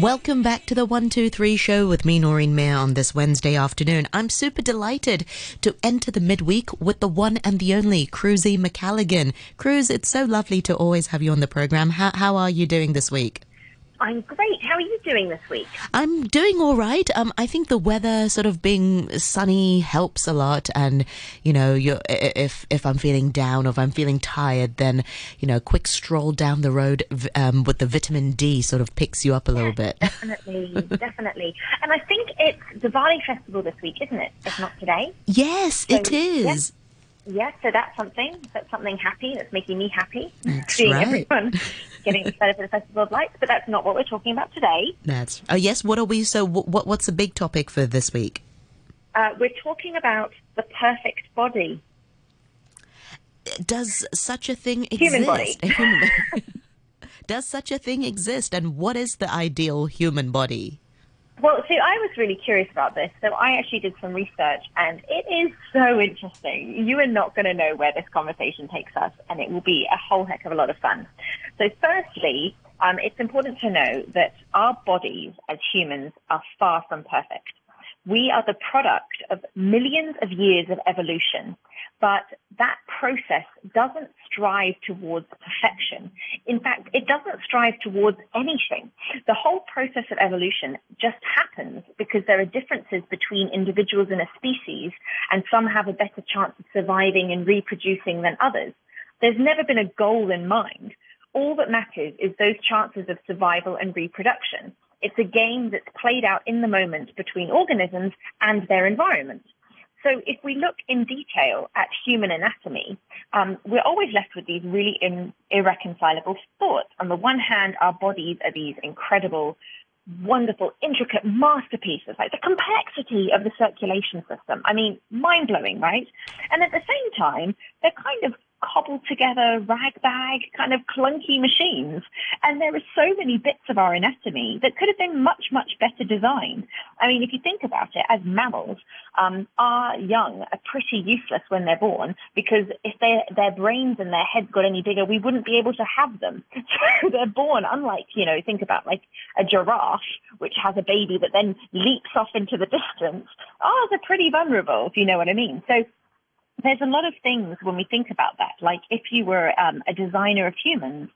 Welcome back to the 123 show with me, Noreen Mayer, on this Wednesday afternoon. I'm super delighted to enter the midweek with the one and the only Cruzy McCalligan. Cruz, it's so lovely to always have you on the program. How, how are you doing this week? I'm great. How are you doing this week? I'm doing all right. Um, I think the weather sort of being sunny helps a lot, and you know, if if I'm feeling down or if I'm feeling tired, then you know, a quick stroll down the road um, with the vitamin D sort of picks you up a little bit. Definitely, definitely. And I think it's the Diwali festival this week, isn't it? If not today. Yes, so, it is. Yes, so that's something. That's something happy. That's making me happy. That's seeing right. everyone getting excited for the Festival of Lights. But that's not what we're talking about today. That's oh yes. What are we? So what? What's the big topic for this week? Uh, we're talking about the perfect body. Does such a thing exist? Human body. Does such a thing exist? And what is the ideal human body? Well, see, I was really curious about this, so I actually did some research, and it is so interesting. You are not going to know where this conversation takes us, and it will be a whole heck of a lot of fun. So, firstly, um, it's important to know that our bodies as humans are far from perfect. We are the product of millions of years of evolution, but that process doesn't strive towards perfection. In fact, it doesn't strive towards anything. The whole process of evolution just happens because there are differences between individuals in a species and some have a better chance of surviving and reproducing than others. There's never been a goal in mind. All that matters is those chances of survival and reproduction. It's a game that's played out in the moment between organisms and their environment. So if we look in detail at human anatomy, um, we're always left with these really in, irreconcilable thoughts. On the one hand, our bodies are these incredible, wonderful, intricate masterpieces, like the complexity of the circulation system. I mean, mind blowing, right? And at the same time, they're kind of cobbled together ragbag kind of clunky machines. And there are so many bits of our anatomy that could have been much, much better designed. I mean, if you think about it, as mammals, um, our young are pretty useless when they're born because if their brains and their heads got any bigger, we wouldn't be able to have them. So they're born, unlike, you know, think about like a giraffe, which has a baby that then leaps off into the distance. Ours are pretty vulnerable, if you know what I mean. So there's a lot of things when we think about that. Like if you were um, a designer of humans,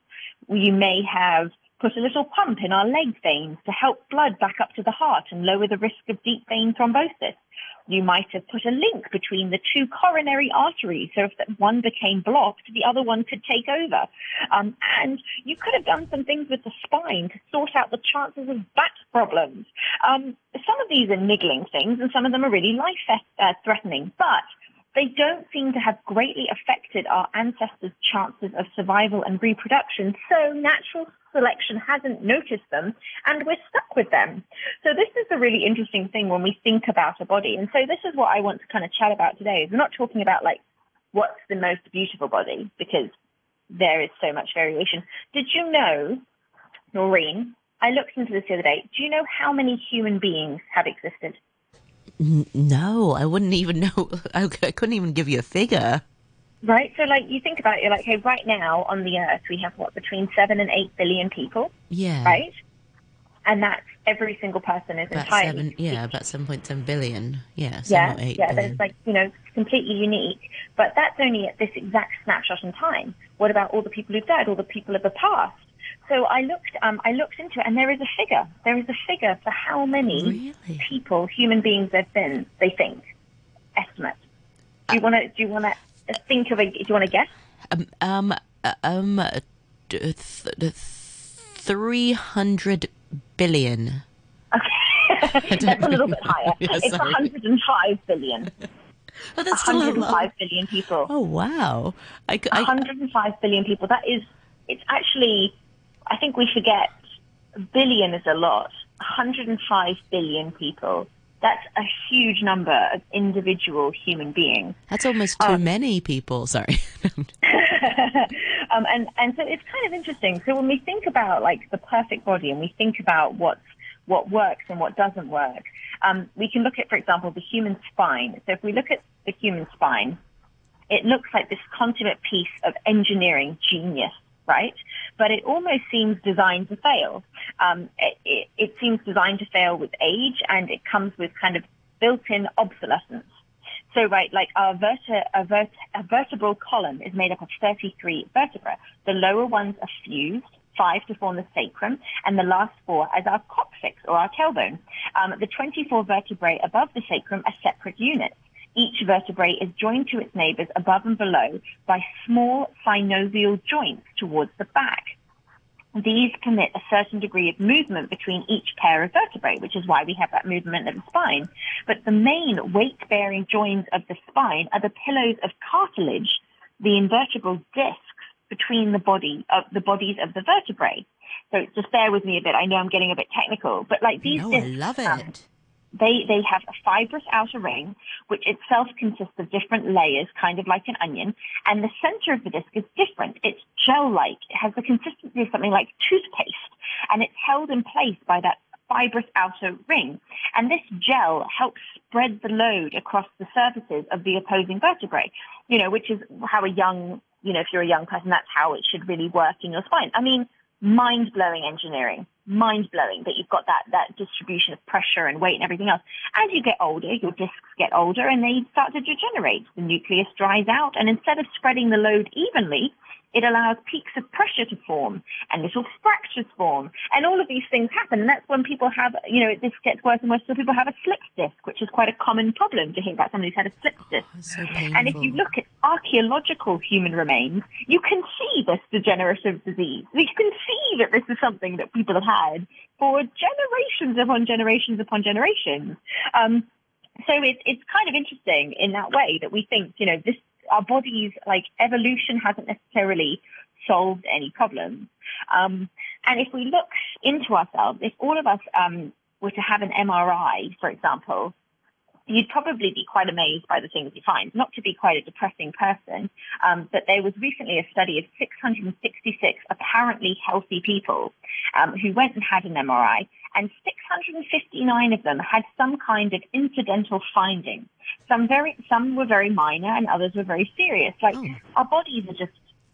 you may have put a little pump in our leg veins to help blood back up to the heart and lower the risk of deep vein thrombosis. You might have put a link between the two coronary arteries so if one became blocked, the other one could take over. Um, and you could have done some things with the spine to sort out the chances of back problems. Um, some of these are niggling things and some of them are really life uh, but they don't seem to have greatly affected our ancestors' chances of survival and reproduction, so natural selection hasn't noticed them and we're stuck with them. So this is a really interesting thing when we think about a body. And so this is what I want to kind of chat about today. We're not talking about like what's the most beautiful body because there is so much variation. Did you know, Noreen, I looked into this the other day. Do you know how many human beings have existed? No, I wouldn't even know. I, couldn't even give you a figure. Right. So, like, you think about it, you're like, hey, right now on the Earth, we have what between seven and eight billion people. Yeah. Right. And that's every single person is about entirely. Seven, yeah, about seven point seven billion. Yeah. Yeah. eight yeah. billion. That's like you know completely unique, but that's only at this exact snapshot in time. What about all the people who've died, all the people of the past? So I looked, um, I looked into it, and there is a figure. There is a figure for how many really? people, human beings, there've been. They think estimate. Do you want to? Do you want to think of a? Do you want to guess? Um, um, uh, um, th- th- three hundred billion. Okay, that's a little bit higher. Yeah, it's sorry. 105 billion. Oh, that's still a 105 lot. billion people. Oh wow! I, I- 105 billion people. That is, it's actually, I think we forget, billion is a lot. 105 billion people. That's a huge number of individual human beings. that's almost too many people. Sorry. um, and and so it's kind of interesting. So when we think about like the perfect body, and we think about what's what works and what doesn't work, um, we can look at, for example, the human spine. So if we look at the human spine, it looks like this consummate piece of engineering genius, right? But it almost seems designed to fail. Um, it, it, it seems designed to fail with age and it comes with kind of built-in obsolescence. So, right, like our verta, a, vert, a vertebral column is made up of 33 vertebrae. The lower ones are fused, five to form the sacrum, and the last four as our coccyx or our tailbone. Um, the 24 vertebrae above the sacrum are separate units. Each vertebrae is joined to its neighbors above and below by small synovial joints towards the back. These permit a certain degree of movement between each pair of vertebrae, which is why we have that movement of the spine. But the main weight-bearing joints of the spine are the pillows of cartilage, the invertebral discs between the body of the bodies of the vertebrae. So just bear with me a bit. I know I'm getting a bit technical, but like these no, discs, I love um, it. They they have a fibrous outer ring, which itself consists of different layers, kind of like an onion, and the center of the disc is different. It's gel-like. It has the consistency of something like toothpaste, and it's held in place by that fibrous outer ring. And this gel helps spread the load across the surfaces of the opposing vertebrae, you know, which is how a young, you know, if you're a young person, that's how it should really work in your spine. I mean, mind-blowing engineering, mind-blowing that you've got that, that distribution of pressure and weight and everything else. As you get older, your discs get older and they start to degenerate. The nucleus dries out and instead of spreading the load evenly, it allows peaks of pressure to form and little fractures form and all of these things happen. And that's when people have, you know, this gets worse and worse. So people have a slip disc, which is quite a common problem to hear about somebody who's had a slip disc. So And if you look at archaeological human remains, you can see this degenerative disease. You can see that this is something that people have had for generations upon generations upon generations. Um, so it, it's kind of interesting in that way that we think, you know, this our bodies, like evolution, hasn't necessarily solved any problems. Um, and if we look into ourselves, if all of us um, were to have an MRI, for example, you'd probably be quite amazed by the things you find. Not to be quite a depressing person, um, but there was recently a study of 666 apparently healthy people um, who went and had an MRI, and 659 of them had some kind of incidental finding. Some very, some were very minor, and others were very serious. Like Oh. our bodies are just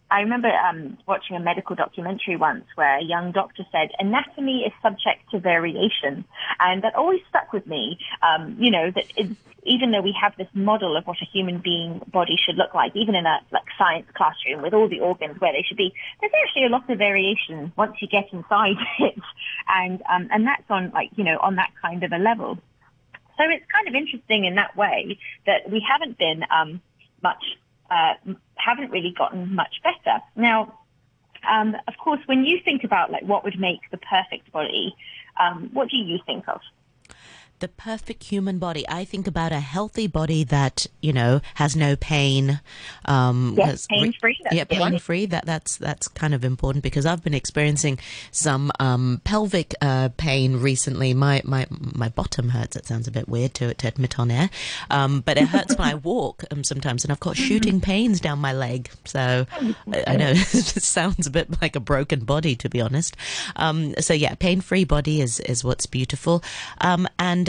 I remember um, watching a medical documentary once where a young doctor said anatomy is subject to variation, and that always stuck with me. Um, you know that it, even though we have this model of what a human being body should look like, even in a like science classroom with all the organs where they should be, there's actually a lot of variation once you get inside it, and um, and that's on like you know on that kind of a level. So it's kind of interesting in that way that we haven't been um, much, uh, haven't really gotten much better. Now, um, of course, when you think about like what would make the perfect body, um, what do you think of? The perfect human body. I think about a healthy body that you know has no pain. Um, Yes, pain-free, that's Yeah, pain free. That that's that's kind of important because I've been experiencing some um, pelvic uh, pain recently. My my my bottom hurts. It sounds a bit weird to to admit on air, um, but it hurts when I walk um, sometimes, and I've got shooting pains down my leg. So I, I know it sounds a bit like a broken body, to be honest. Um, so yeah, pain free body is is what's beautiful, um,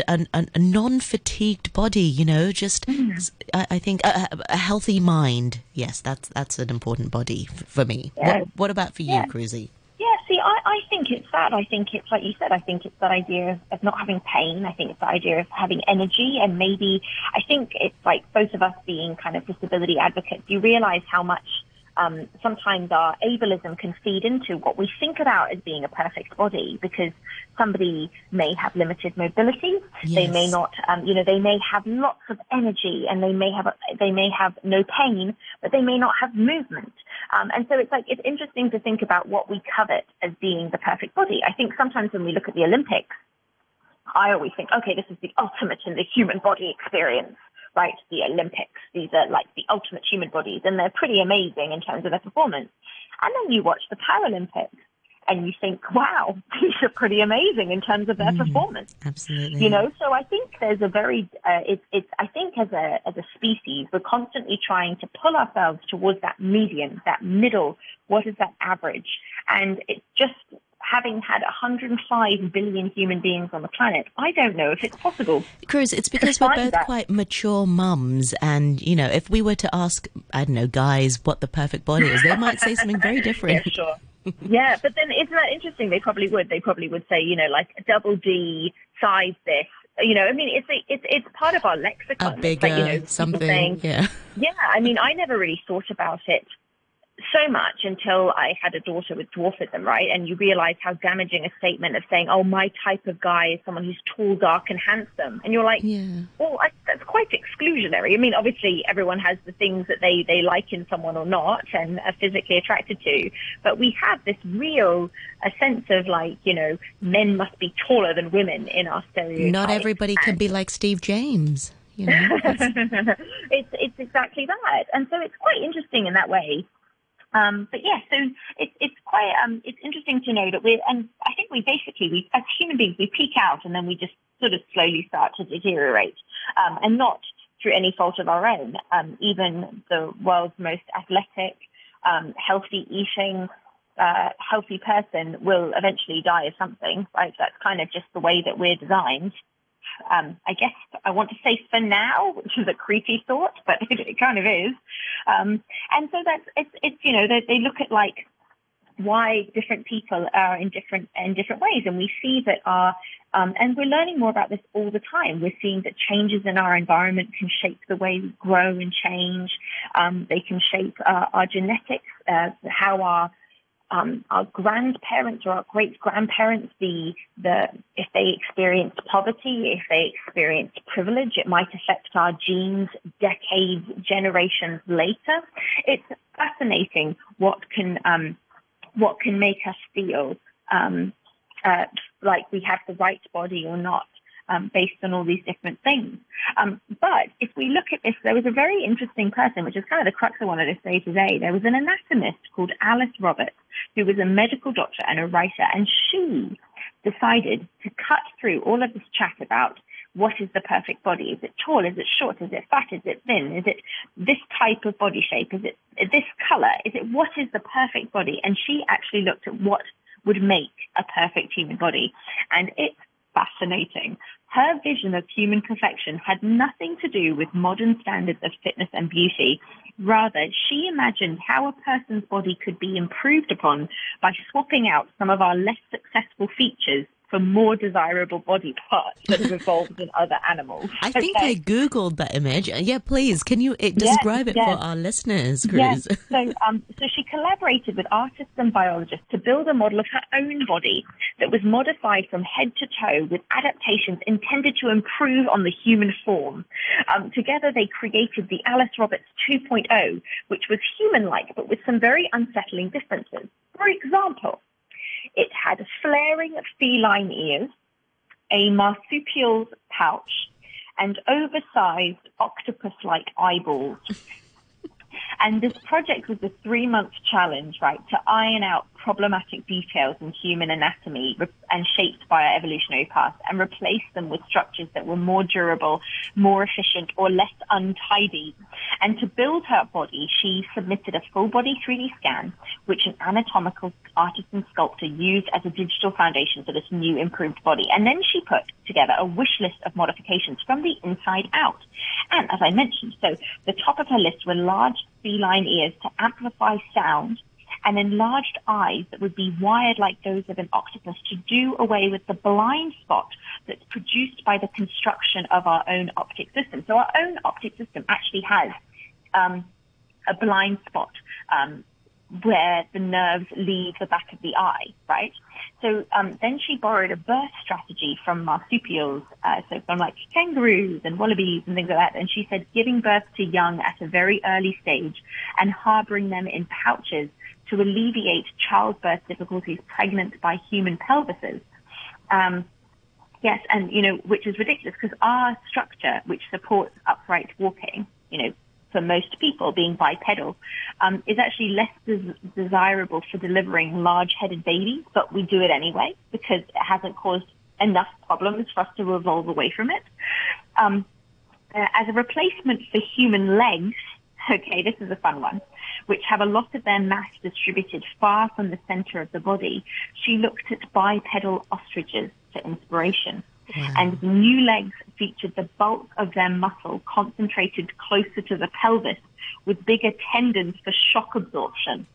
and an, an, a non fatigued body. You know, just mm. I, I think a, a healthy mind. Yes, that's that's an important body f- for me. Yeah. What, what about for you, Yeah. Cruzy? Yeah, see, I, I think it's that. I think it's like you said. I think it's that idea of, of not having pain. I think it's the idea of having energy, and maybe I think it's like both of us being kind of disability advocates. You realise how much um, sometimes our ableism can feed into what we think about as being a perfect body, because somebody may have limited mobility. Yes. They may not, um, you know, they may have lots of energy, and they may have a, they may have no pain, but they may not have movement. Um, and so it's like it's interesting to think about what we covet as being the perfect body. I think sometimes when we look at the Olympics, I always think, okay, this is the ultimate in the human body experience, right? The Olympics. These are like the ultimate human bodies, and they're pretty amazing in terms of their performance. And then you watch the Paralympics, and you think, wow, these are pretty amazing in terms of their performance. Absolutely. You know, so I think there's a very, uh, it's, it's, I think as a, as a species, we're constantly trying to pull ourselves towards that median, that middle. What is that average? And it's just having had 105 billion human beings on the planet. I don't know if it's possible. Cruz, it's because we're both that. quite mature mums, and you know, if we were to ask, I don't know, guys, what the perfect body is, they might say something very different. Yeah, sure. yeah, but then isn't that interesting? They probably would. They probably would say, you know, like double D size this. You know, I mean, it's a, it's it's part of our lexicon. A bigger like, you know, something. Saying, yeah. Yeah, I mean, I never really thought about it so much until I had a daughter with dwarfism, right? And you realize how damaging a statement of saying, "Oh, my type of guy is someone who's tall, dark, and handsome," and you're like, Yeah. well, I, that's quite exclusionary. I mean, obviously, everyone has the things that they, they like in someone or not and are physically attracted to. But we have this real a sense of like, you know, men must be taller than women in our stereotypes. Not everybody can be like Steve James. You know? it's it's exactly that, and so it's quite interesting in that way. Um, but yeah, so it's it's quite um, it's interesting to know that we and I think we basically we as human beings we peak out and then we just sort of slowly start to deteriorate, um, and not through any fault of our own. Um, even the world's most athletic, um, healthy eating, uh, healthy person will eventually die of something. Right? That's kind of just the way that we're designed. Um, I guess I want to say for now, which is a creepy thought, but it, it kind of is. Um, and so that's it's it's you know they, they look at like why different people are in different in different ways, and we see that our um, and we're learning more about this all the time. We're seeing that changes in our environment can shape the way we grow and change. Um, they can shape uh, our genetics, uh, how our um, our grandparents or our great grandparents, the the if they experienced poverty, if they experienced privilege, it might affect our genes decades, generations later. It's fascinating what can um, what can make us feel um, uh, like we have the right body or not. Um, based on all these different things. Um, but if we look at this, there was a very interesting person, which is kind of the crux I wanted to say today. There was an anatomist called Alice Roberts, who was a medical doctor and a writer, and she decided to cut through all of this chat about what is the perfect body? Is it tall? Is it short? Is it fat? Is it thin? Is it this type of body shape? Is it this color? Is it what is the perfect body? And she actually looked at what would make a perfect human body. And it's fascinating. Her vision of human perfection had nothing to do with modern standards of fitness and beauty. Rather, she imagined how a person's body could be improved upon by swapping out some of our less successful features for more desirable body parts that have evolved in other animals. I think Okay. I googled that image. Yeah, please, can you uh, describe it yes. for our listeners, Yes. Cruz? So, um, so she collaborated with artists and biologists to build a model of her own body that was modified from head to toe with adaptations intended to improve on the human form. Um, together, they created the Alice Roberts 2.0, which was human-like but with some very unsettling differences. For example, it had flaring feline ears, a marsupial's pouch, and oversized octopus-like eyeballs. And this project was a three-month challenge, right, to iron out problematic details in human anatomy re- and shaped by our evolutionary past and replace them with structures that were more durable, more efficient, or less untidy. And to build her body, she submitted a full-body 3D scan, which an anatomical artist and sculptor used as a digital foundation for this new improved body. And then she put together a wish list of modifications from the inside out. And as I mentioned, so the top of her list were large feline ears to amplify sound and enlarged eyes that would be wired like those of an octopus to do away with the blind spot that's produced by the construction of our own optic system. So our own optic system actually has um, a blind spot um, where the nerves leave the back of the eye, right? So um, then she borrowed a birth strategy from marsupials, uh, so from like kangaroos and wallabies and things like that. And she said giving birth to young at a very early stage and harboring them in pouches to alleviate childbirth difficulties pregnant by human pelvises. Um, yes, and you know, which is ridiculous because our structure, which supports upright walking, you know, for most people being bipedal, um, is actually less des- desirable for delivering large-headed babies, but we do it anyway because it hasn't caused enough problems for us to evolve away from it. Um, uh, as a replacement for human legs, okay, this is a fun one, which have a lot of their mass distributed far from the center of the body, she looked at bipedal ostriches for inspiration. And new legs featured the bulk of their muscle concentrated closer to the pelvis with bigger tendons for shock absorption.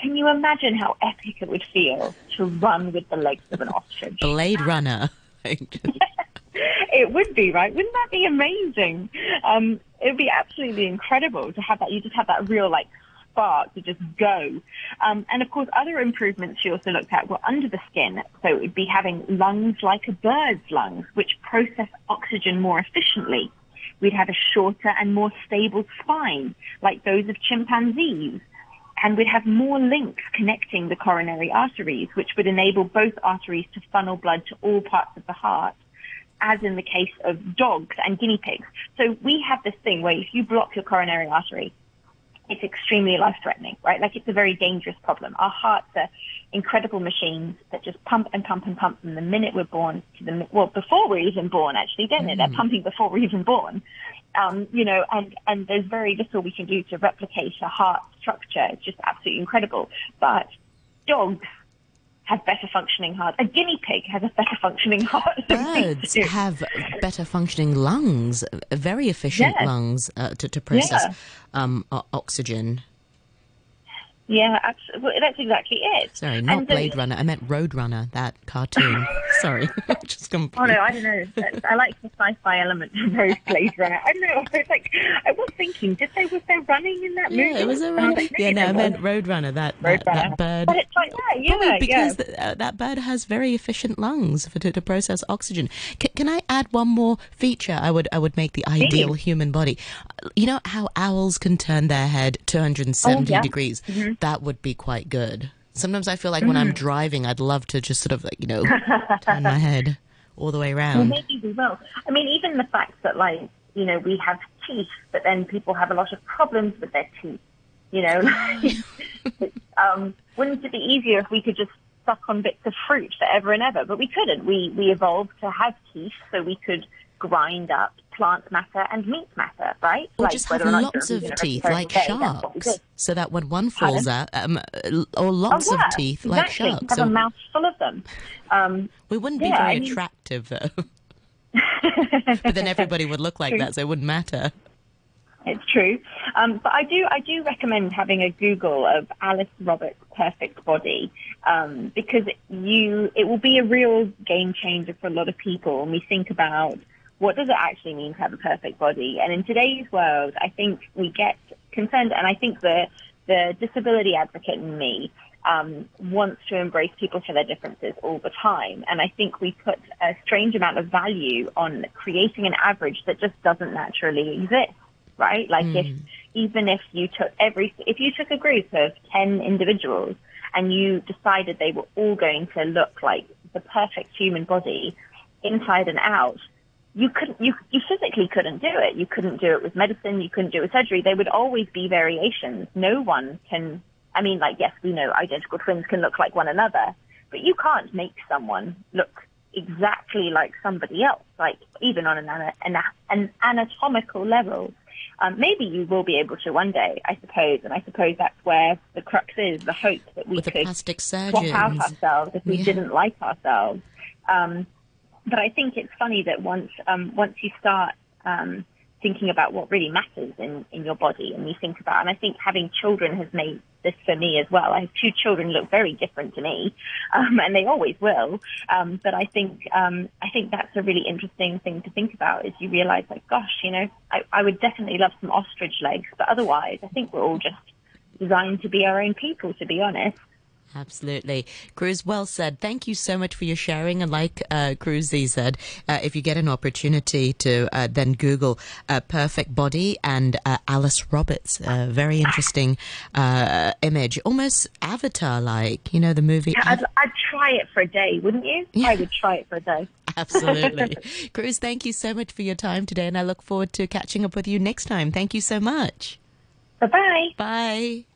can you imagine how epic it would feel to run with the legs of an ostrich? Blade Runner. it would be, right? Wouldn't that be amazing? Um, it would be absolutely incredible to have that. You just have that real like spark to just go. Um, and of course, other improvements she also looked at were under the skin. So it would be having lungs like a bird's lungs, which process oxygen more efficiently. We'd have a shorter and more stable spine, like those of chimpanzees. And we'd have more links connecting the coronary arteries, which would enable both arteries to funnel blood to all parts of the heart as in the case of dogs and guinea pigs. So we have this thing where if you block your coronary artery, it's extremely life threatening, right? Like it's a very dangerous problem. Our hearts are incredible machines that just pump and pump and pump from the minute we're born to the, well, before we're even born, actually, don't mm. they? They're mm. pumping before we're even born. Um, you know, and, and there's very little we can do to replicate a heart structure. It's just absolutely incredible. But dogs have better functioning hearts. A guinea pig has a better functioning heart. Birds have better functioning lungs, very efficient lungs uh, to, to process yeah. um, oxygen. Yeah, absolutely. That's exactly it. Sorry, not and Blade the, Runner. I meant Road Runner, that cartoon. Sorry, just completely. Oh no, I don't know. I like the sci-fi element of those Blade Runner. I don't know. I was like, I was thinking, did they was there running in that movie? Yeah, it was a running. Like, yeah, no, I meant Road Runner. That Road that, that bird. But it's like that, yeah, Probably because yeah. The, uh, that bird has very efficient lungs for to, to process oxygen. C- can I add one more feature? I would I would make the ideal human body. You know how owls can turn their head 270 oh, yeah. degrees. Mm-hmm that would be quite good. Sometimes I feel like mm. when I'm mm. driving, I'd love to just sort of like, you know, turn my head all the way around. Well, maybe we will. I mean, even the fact that, like, you know, we have teeth, but then people have a lot of problems with their teeth. You know, um, wouldn't it be easier if we could just suck on bits of fruit forever and ever? But we couldn't. We we evolved to have teeth, so we could grind up plant matter and meat matter, right? Or like just have lots of teeth, like sharks, so that when one falls out, um, or lots oh, yeah, of teeth, exactly. like sharks. Have so a mouth full of them. Um, we wouldn't be yeah, very I mean... attractive, though. but then everybody would look like that, so it wouldn't matter. It's true, um, but I do I do recommend having a Google of Alice Roberts' perfect body um, because you it will be a real game changer for a lot of people when we think about what does it actually mean to have a perfect body? And in today's world, I think we get concerned, and I think the the disability advocate in me um, wants to embrace people for their differences all the time. And I think we put a strange amount of value on creating an average that just doesn't naturally exist, right? Like mm. if even if you took every if you took a group of ten individuals and you decided they were all going to look like the perfect human body inside and out, you couldn't, you, you physically couldn't do it. You couldn't do it with medicine. You couldn't do it with surgery. There would always be variations. No one can, I mean, like, yes, we know identical twins can look like one another, but you can't make someone look exactly like somebody else, like even on an, an, an anatomical level. Um, maybe you will be able to one day, I suppose, and I suppose that's where the crux is, the hope that we With could swap out ourselves if we yeah. didn't like ourselves. Um, but I think it's funny that once um, once you start um, thinking about what really matters in, in your body, and you think about, and I think having children has made this for me as well. I have two children look very different to me, um, and they always will. Um, but I think um, I think that's a really interesting thing to think about. Is you realise, like, gosh, you know, I, I would definitely love some ostrich legs, but otherwise, I think we're all just designed to be our own people. To be honest. Absolutely. Cruz, well said. Thank you so much for your sharing. And like uh, Cruz Z said, uh, if you get an opportunity to uh, then Google uh, Perfect Body and uh, Alice Roberts, uh, very interesting uh, image, almost avatar like, you know, the movie. Yeah, I'd, I'd, try it for a day, wouldn't you? Yeah. I would try it for a day. Absolutely. Cruz, thank you so much for your time today. And I look forward to catching up with you next time. Thank you so much. Bye-bye. Bye.